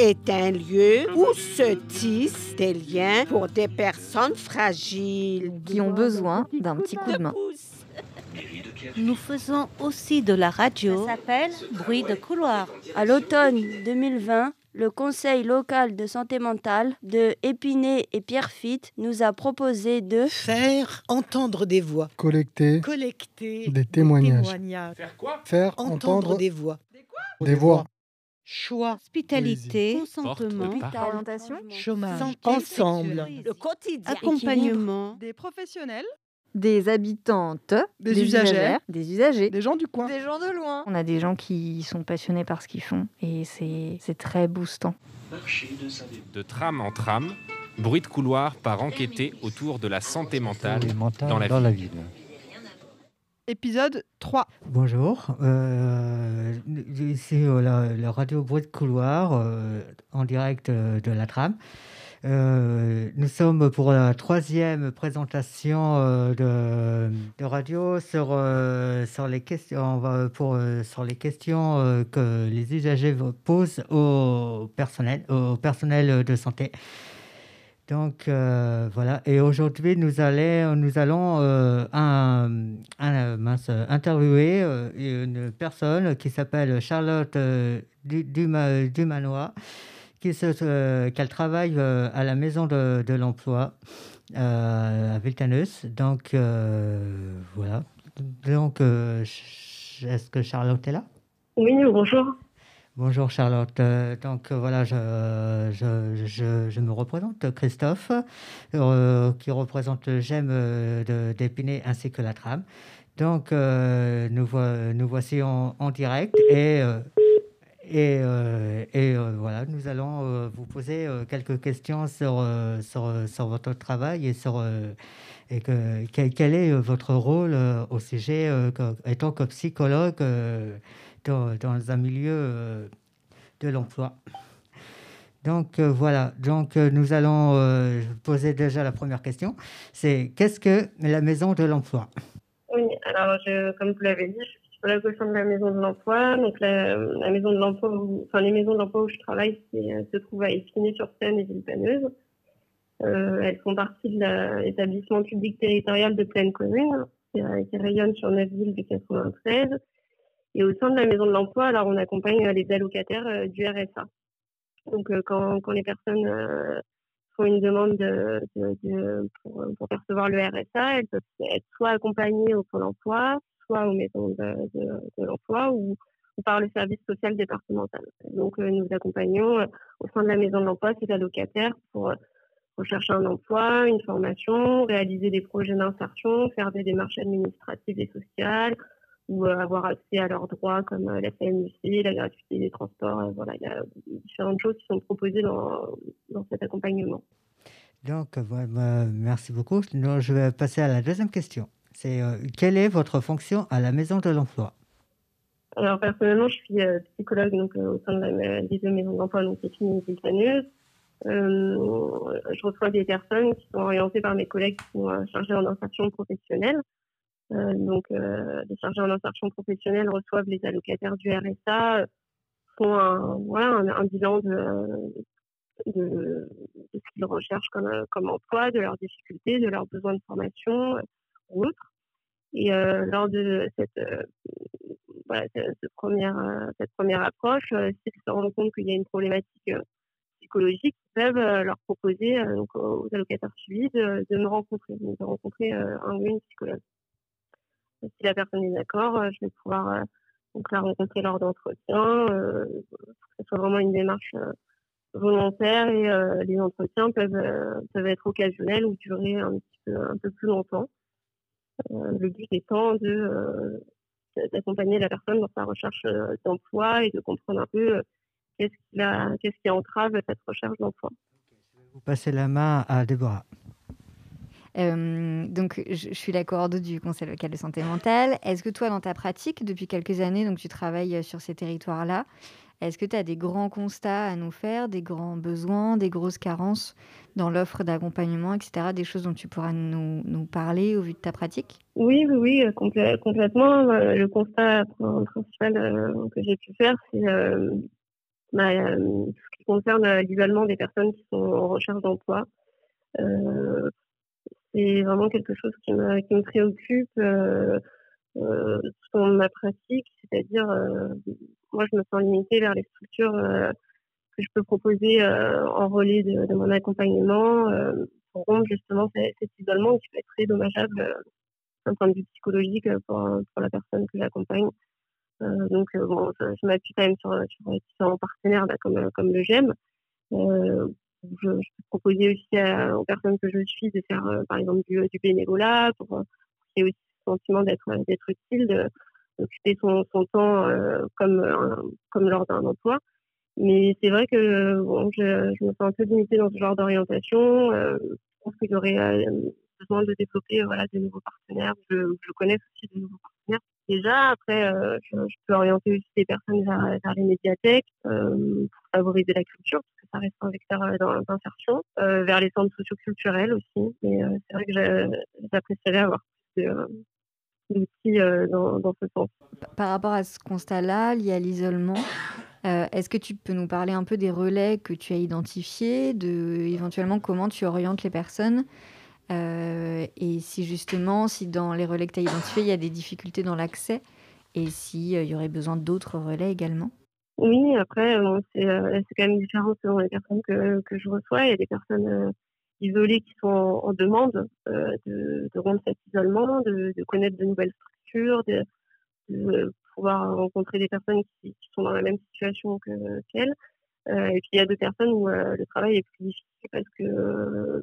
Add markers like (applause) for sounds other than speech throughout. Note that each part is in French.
est un lieu où se tissent des liens pour des personnes fragiles. Qui ont besoin d'un petit coup de main. Nous faisons aussi de la radio. Ça s'appelle Bruit de couloir. À l'automne 2020, le Conseil local de santé mentale de Épinay et Pierrefitte nous a proposé de faire entendre des voix, collecter, collecter des témoignages, Faire quoi? Faire entendre, entendre des voix, des voix, choix, Hospitalité, Consentement. Orientation chômage, ensemble, le quotidien, accompagnement, des professionnels, des habitantes, Des usagères. des usagers, des gens du coin. des gens de loin. On a des gens qui sont passionnés par ce qu'ils font et c'est c'est très boostant. De tram en tram, bruit de couloir par enquêter autour de la santé mentale dans la ville. Épisode 3. Bonjour, euh, ici euh, la, radio Bruit de Couloir euh, en direct euh, de la tram. Euh, nous sommes pour la troisième présentation de, radio sur, sur, les questions, sur les questions que les usagers posent au personnel, au personnel de santé. Donc euh, voilà, et aujourd'hui nous, allons- euh, interviewer euh, une personne qui s'appelle Charlotte Du- Duma- Dumanois, qui se, qu'elle travaille à la maison de, de l'emploi à Viltanus. Donc voilà. Donc est-ce que Charlotte est là? Oui, bonjour. Bonjour Charlotte. Euh, donc euh, voilà, je, me représente, Christophe, euh, qui représente euh, de- d'Épinay ainsi que la trame. Donc nous, nous voici en, direct et, et, voilà, nous allons vous poser quelques questions sur, sur, votre travail et sur et que, quel, est votre rôle au sujet, étant que psychologue dans, un milieu euh, de l'emploi. Donc euh, voilà, donc euh, nous allons poser déjà la première question. C'est qu'est-ce que la maison de l'emploi? Oui, alors comme vous l'avez dit, je suis psychologue au sein de la maison de l'emploi. Donc la, maison de l'emploi, enfin les maisons de l'emploi où je travaille, se trouvent à Épinay-sur-Seine et Villepanieuse. Euh, elles font partie de l'établissement public territorial de pleine commune, qui, qui rayonne sur neuf villes du 93. Et au sein de la maison de l'emploi, alors on accompagne euh, les allocataires euh, du RSA. Donc euh, quand, les personnes font une demande de, de- de- pour, pour percevoir le RSA, elles peuvent être soit accompagnées au Pôle emploi, soit aux maisons de, l'emploi ou, par le service social départemental. Donc nous accompagnons au sein de la maison de l'emploi ces allocataires pour rechercher un emploi, une formation, réaliser des projets d'insertion, faire des démarches administratives et sociales ou euh, avoir accès à leurs droits comme euh, la CMUC, la gratuité des transports. euh, voilà, il y a différentes choses qui sont proposées dans, dans cet accompagnement. Donc bah, merci beaucoup. Je vais passer à la deuxième question. C'est euh, quelle est votre fonction à la maison de l'emploi? Alors personnellement, je suis euh, psychologue donc euh, au sein de la, des deux maisons d'emploi, donc c'est une. Euh, je reçois des personnes qui sont orientées par mes collègues qui sont chargés en insertion professionnelle. Euh, donc euh, les chargés en insertion professionnelle reçoivent les allocataires du RSA, euh, font un, bilan de, ce qu'ils recherchent comme, emploi, de leurs difficultés, de leurs besoins de formation ou autres. Et lors de cette, première, approche, s'ils se rendent compte qu'il y a une problématique psychologique, ils peuvent leur proposer aux allocataires suivis de, de me rencontrer, de rencontrer un ou une psychologue. Si la personne est d'accord, euh, je vais pouvoir euh, donc la rencontrer lors d'entretiens, euh, que ce soit vraiment une démarche volontaire et les entretiens peuvent, peuvent être occasionnels ou durer un petit peu, un peu plus longtemps. Le but étant de d'accompagner la personne dans sa recherche d'emploi et de comprendre un peu qu'est-ce qui, qu'est-ce qui entrave cette recherche d'emploi. Vous passez la main à Déborah. Euh, donc, je, suis la coordonne du Conseil local de santé mentale. Est-ce que toi, dans ta pratique, depuis quelques années, donc tu travailles euh, sur ces territoires-là, est-ce que tu as des grands constats à nous faire, des grands besoins, des grosses carences dans l'offre d'accompagnement, etc., des choses dont tu pourras nous, parler au vu de ta pratique? Oui, oui, oui, euh, complè- complètement. Le constat pr- principal que j'ai pu faire, c'est bah, ce qui concerne l'isolement des personnes qui sont en recherche d'emploi. C'est vraiment quelque chose qui me, qui me préoccupe euh, dans ma pratique, c'est-à-dire moi je me sens limitée vers les structures que je peux proposer en relais de, mon accompagnement pour rompre justement cet, isolement qui peut être très dommageable d'un point de vue psychologique pour, pour la personne que j'accompagne. Euh, donc, bon, je, m'appuie quand même sur, sur différents partenaires bah, comme, comme le GEM. Euh, je, peux proposer aussi aux personnes que je suis de faire, par exemple, du, du bénévolat pour, qu'il y ait aussi le sentiment d'être utile, d'occuper son, son temps comme, comme lors d'un emploi. Mais c'est vrai que bon, je, me sens un peu limitée dans ce genre d'orientation. Euh, je pense que j'aurais besoin de développer voilà, de nouveaux partenaires. Je, je connais aussi de nouveaux partenaires déjà. Après, euh, je, peux orienter aussi des personnes vers, les médiathèques euh, pour favoriser la culture, parce que ça reste un vecteur euh, d'insertion, vers les centres socioculturels aussi. Mais c'est vrai que j'apprécierais avoir plus d'outils dans, dans, ce sens. Par rapport à ce constat-là, lié à l'isolement, Est-ce que tu peux nous parler un peu des relais que tu as identifiés, de éventuellement comment tu orientes les personnes euh, et si justement, si dans les relais que tu as identifiés, il y a des difficultés dans l'accès et s'il euh, y aurait besoin d'autres relais également? Oui, après, euh, c'est quand même différent selon les personnes que, que, je reçois. Il y a des personnes isolées qui sont en, demande de, de, rompre cet isolement, de, connaître de nouvelles structures, de, pouvoir rencontrer des personnes qui, sont dans la même situation qu'elles. et puis il y a des personnes où le travail est plus difficile parce que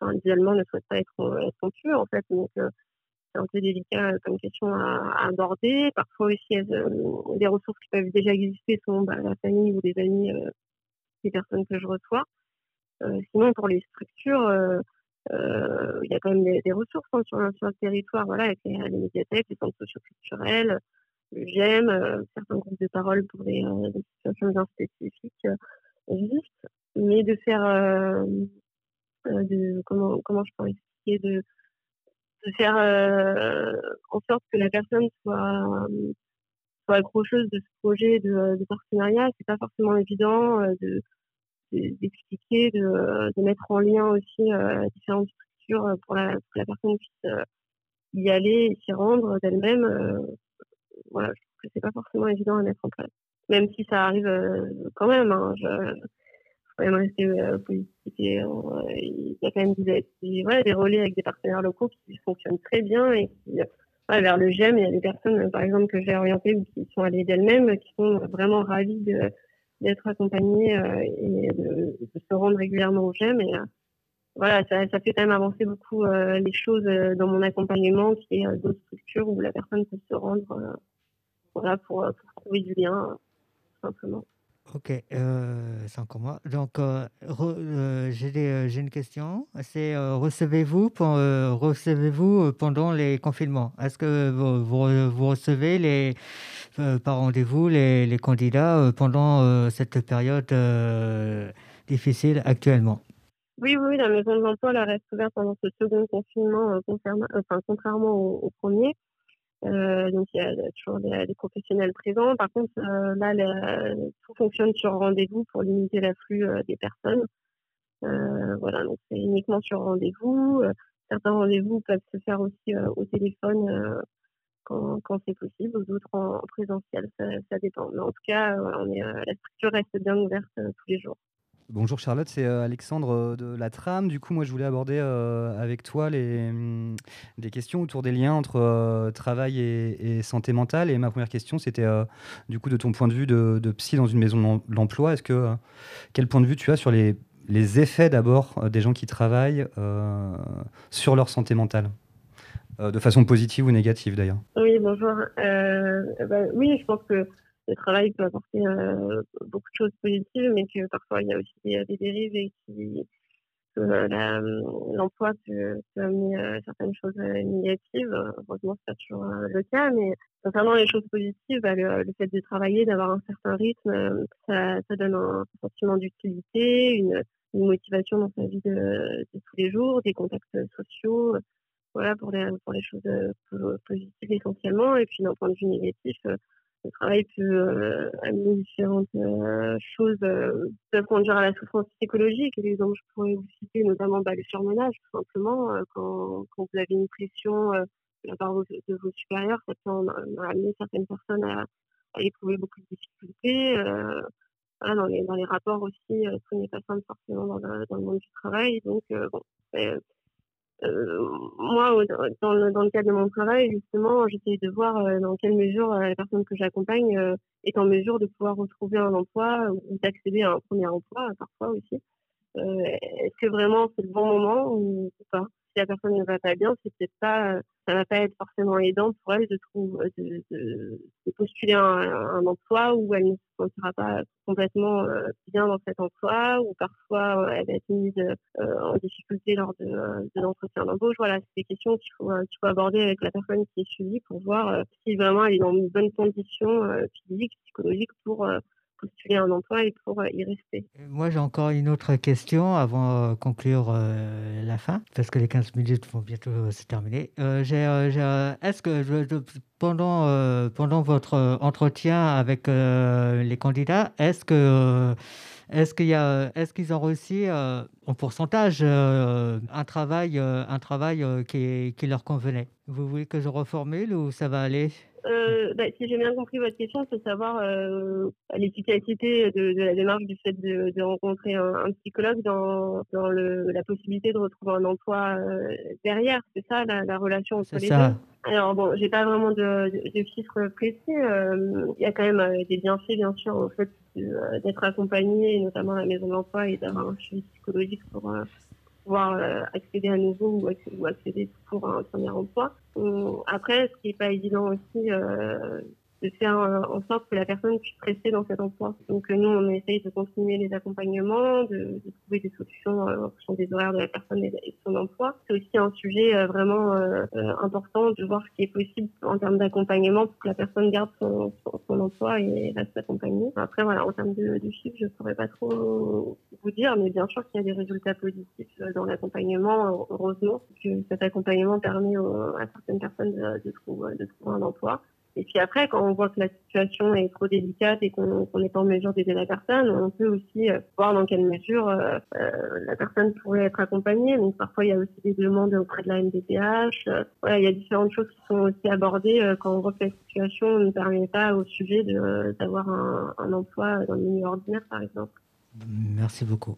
enfin, idéalement, ne souhaite pas être, euh, être rompu, en fait. Donc, euh, c'est un peu délicat euh, comme question à, aborder. Parfois aussi, des ressources qui peuvent déjà exister sont bah, la famille ou les amis des personnes que je reçois. sinon, pour les structures, il y a quand même des, ressources hein, sur, sur, le territoire, voilà, avec les, médiathèques, les centres socioculturels, le GEM, certains groupes de parole pour des, situations bien spécifiques existent. Mais de faire euh, de comment comment je pourrais expliquer de de faire euh, en sorte que la personne soit soit accrocheuse de ce projet de, de partenariat. C'est pas forcément évident euh, de d'expliquer de, de, mettre en lien aussi différentes structures pour la pour que la personne puisse y aller s'y rendre d'elle-même voilà je trouve que c'est pas forcément évident à mettre en place. Même si ça arrive quand même hein, même rester euh. Euh, il y a quand même des, des, relais avec des partenaires locaux qui fonctionnent très bien et qui, vers le GEM, il y a des personnes, par exemple, que j'ai orientées ou qui sont allées d'elles-mêmes, qui sont vraiment ravies d'être accompagnées euh, et de, se rendre régulièrement au GEM. Et voilà, ça, ça, fait quand même avancer beaucoup les choses dans mon accompagnement, qui est d'autres structures où la personne peut se rendre voilà, pour, pour trouver du lien, tout simplement. Ok, euh, c'est encore moi. Donc, euh, euh, j'ai une question. C'est recevez-vous recevez-vous pendant les confinements? Est-ce que vous, recevez les par rendez-vous les, candidats pendant cette période difficile actuellement? Oui, oui, la maison de l'emploi reste ouverte pendant ce second confinement, contrairement au premier. Euh, donc il y a toujours des, professionnels présents. Par contre, euh, là, tout fonctionne sur rendez-vous pour limiter l'afflux euh, des personnes. voilà, donc c'est uniquement sur rendez-vous. certains rendez-vous peuvent se faire aussi au téléphone quand, c'est possible, d'autres en, présentiel, ça, dépend. Mais en tout cas, la structure reste bien ouverte tous les jours. Bonjour Charlotte, c'est euh, Alexandre euh, de la Trame. Du coup, moi, je voulais aborder euh, avec toi les, hum, des questions autour des liens entre travail et, santé mentale. Et ma première question, c'était du coup de ton point de vue de, psy dans une maison de l'emploi. Est-ce que quel point de vue tu as sur les, les effets d'abord des gens qui travaillent sur leur santé mentale? De façon positive ou négative d'ailleurs Oui, bonjour. Bah, oui, je pense que le travail peut apporter euh, beaucoup de choses positives, mais que parfois il y a aussi des, dérives et que euh, l'emploi peut, amener euh, certaines choses négatives. Heureusement, c'est pas toujours le cas, mais concernant les choses positives, bah, le, fait de travailler, d'avoir un certain rythme, ça, donne un sentiment d'utilité, une, motivation dans sa vie de, tous les jours, des contacts sociaux, voilà pour les pour les choses positives essentiellement. Et puis d'un point de vue négatif le travail peut amener différentes choses, peuvent conduire à la souffrance psychologique. Et exemple, je pourrais vous citer notamment bah, le surmenage, tout simplement. quand, quand vous avez une pression de la part de vos supérieurs, ça peut amener certaines personnes à, éprouver beaucoup de difficultés. Voilà, dans, les, rapports aussi, tout n'est pas simple forcément dans le, monde du travail. Donc, bon, euh, moi, dans le, dans le cadre de mon travail, justement, j'essaie de voir euh, dans quelle mesure euh, la personne que j'accompagne est en mesure de pouvoir retrouver un emploi ou d'accéder à un premier emploi, parfois aussi. Est-ce que vraiment c'est le bon moment ou pas? Si la personne ne va pas bien, c'est peut-être pas ça va pas être forcément aidant pour elle de, de postuler un, un, emploi où elle ne se sentira pas complètement euh, bien dans cet emploi, ou parfois euh, elle va être mise euh, en difficulté lors de, de l'entretien d'embauche. Voilà, c'est des questions qu'il faut, qu'il faut aborder avec la personne qui est suivie pour voir si vraiment elle est dans une bonne condition physique, psychologique pour postuler un emploi et pour y rester. Moi, j'ai encore une autre question avant de conclure la fin, parce que les 15 minutes vont bientôt se terminer. Euh, Est-ce que pendant, pendant votre entretien avec les candidats, est-ce que est-ce qu'il est-ce qu'ils ont réussi en pourcentage un travail, un travail qui leur convenait? Vous voulez que je reformule ou ça va aller? Euh, bah, si j'ai bien compris votre question, c'est savoir euh, l'efficacité de, de, la démarche du fait de, de rencontrer un, un, psychologue dans, dans le, la possibilité de retrouver un emploi euh, derrière. C'est ça la, la, relation entre les ça. deux. Alors bon, j'ai pas vraiment de, de, chiffres précis. Il y a quand même des bienfaits, bien sûr, au fait d'être accompagné, notamment à la maison d'emploi, et d'avoir un suivi psychologique pour pouvoir euh, accéder à nouveau ou accéder, pour un premier emploi. Après, ce qui n'est pas évident aussi, euh, de faire euh, en sorte que la personne puisse rester dans cet emploi. Donc euh, nous, on essaye de continuer les accompagnements, de, de trouver des solutions euh, en fonction des horaires de la personne et de son emploi. C'est aussi un sujet vraiment important de voir ce qui est possible en termes d'accompagnement pour que la personne garde son, son, son emploi et reste accompagnée. Après, voilà, en termes de, de chiffres, je ne saurais pas trop vous dire, mais bien sûr qu'il y a des résultats positifs dans l'accompagnement, heureusement, que cet accompagnement permet à certaines personnes de, de, trouver, de trouver un emploi. Et puis après, quand on voit que la situation est trop délicate et qu'on n'est pas en mesure d'aider la personne, on peut aussi euh, voir dans quelle mesure euh, euh, la personne pourrait être accompagnée. Donc parfois, il y a aussi des demandes auprès de la MDPH. Voilà, il y a différentes choses qui sont aussi abordées quand on voit que la situation ne permet pas au sujet d'avoir un, un emploi dans le milieu ordinaire, par exemple. Merci beaucoup.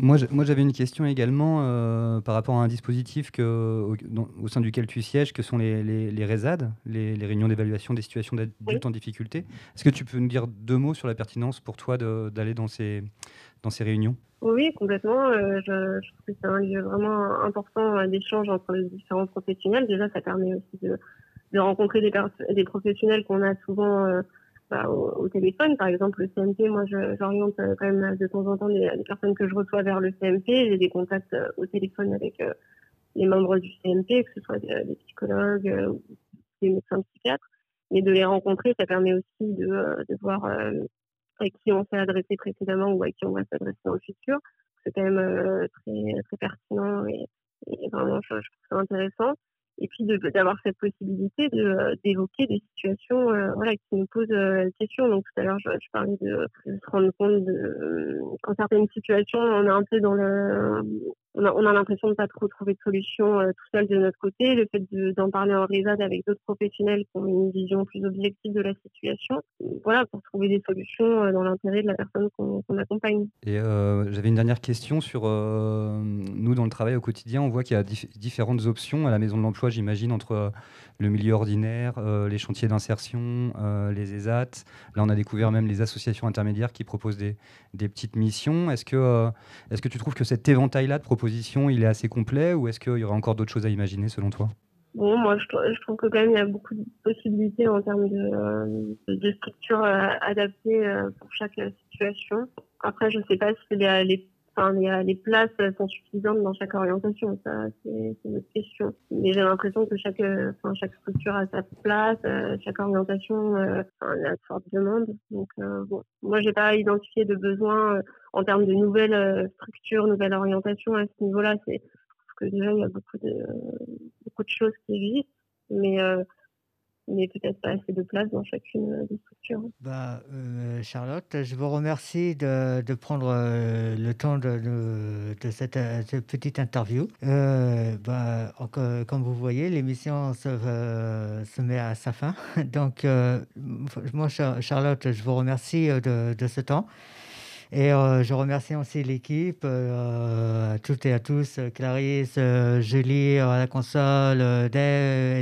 Moi, j'avais une question également euh, par rapport à un dispositif que, au, dans, au, sein duquel tu sièges, que sont les, les, les RESAD, les, les réunions d'évaluation des situations d'adultes oui. en difficulté. Est-ce que tu peux nous dire deux mots sur la pertinence pour toi d'aller dans ces, dans ces réunions? Oui, complètement. Euh, je, je, trouve que c'est un lieu vraiment important euh, d'échange entre les différents professionnels. Déjà, ça permet aussi de, de rencontrer des, des professionnels qu'on a souvent euh, bah, au, téléphone. Par exemple, le CMP, moi, j'oriente euh, quand même de temps en temps les, personnes que je reçois vers le CMP. J'ai des contacts euh, au téléphone avec euh, les membres du CMP, que ce soit des, psychologues ou des médecins psychiatres. Mais de les rencontrer, ça permet aussi de, de voir à qui on s'est adressé précédemment ou à qui on va s'adresser dans le futur. C'est quand même très, très pertinent et, vraiment, je trouve ça intéressant et puis d'avoir cette possibilité de d'évoquer des situations euh, voilà qui nous posent euh, question. Donc tout à l'heure je, je, parlais de, de, se rendre compte de euh, certaines situations on est un peu dans le on a, on a l'impression de pas trop trouver de solution euh, tout seul de notre côté le fait d'en parler en RISAD avec d'autres professionnels qui ont une vision plus objective de la situation voilà pour trouver des solutions dans l'intérêt de la personne qu'on qu accompagne et j'avais une dernière question sur nous dans le travail au quotidien on voit qu'il y a dif différentes options à la maison de l'emploi j'imagine, entre euh, le milieu ordinaire, euh, les chantiers d'insertion, euh, les ESAT. Là, on a découvert même les associations intermédiaires qui proposent des, des petites missions. Est-ce que, est-ce que tu trouves que cet éventail-là de il est assez complet ou est-ce qu'il y aurait encore d'autres choses à imaginer selon toi? Bon, moi, je, trouve que quand même, il y a beaucoup de possibilités en termes de, de structures adaptées pour chaque situation. Après, je ne sais pas si les enfin, les, places sont suffisantes dans chaque orientation. Ça, c'est une autre question. Mais j'ai l'impression que chaque, enfin, chaque structure a sa place, euh, chaque orientation euh, a de fortes demandes. Donc, euh, bon, moi, j'ai pas identifié de besoin euh, en termes de nouvelles euh, structures, nouvelles orientations à ce niveau-là. C'est parce que déjà, il y a beaucoup de, beaucoup de choses qui existent. Mais mais peut-être pas assez de place dans chacune des structures. Bah, euh, Charlotte, je vous remercie de, prendre euh, le temps de, euh, cette petite interview. Bah, comme vous voyez, l'émission se, se met à sa fin. (laughs) Donc, moi, Char- Charlotte, je vous remercie de ce temps. Et euh, je remercie aussi l'équipe, euh, à toutes et à tous, euh, Clarisse, euh, Julie euh, à la console, euh,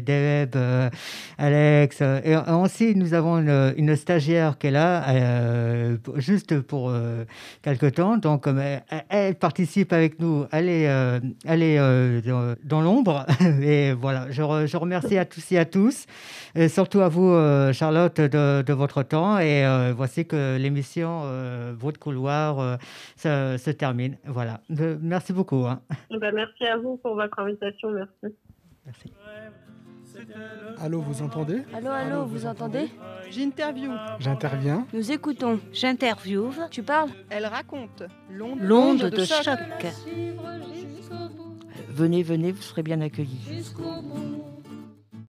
Deb, euh, Alex. euh, et euh, aussi, nous avons une, stagiaire qui est là, euh, juste pour euh, quelque temps. Donc, euh, elle, participe avec nous. Elle est, euh, elle est euh, dans, l'ombre. (laughs) Et voilà, je, re- je remercie à tous et à tous. Et surtout à vous, euh, Charlotte, de, de votre temps. Et euh, voici que l'émission euh, Bruit de couloir euh, se, se termine. Voilà. Euh, merci beaucoup. hein. Bah, merci à vous pour votre invitation, merci. Allô, vous entendez? Allô, allô, vous entendez? J'interview. J'interviens. Nous écoutons. J'interviewe. Tu parles? Elle raconte. L'onde L'onde de choc. Venez, venez, vous serez bien accueillis. Jusqu'au bout.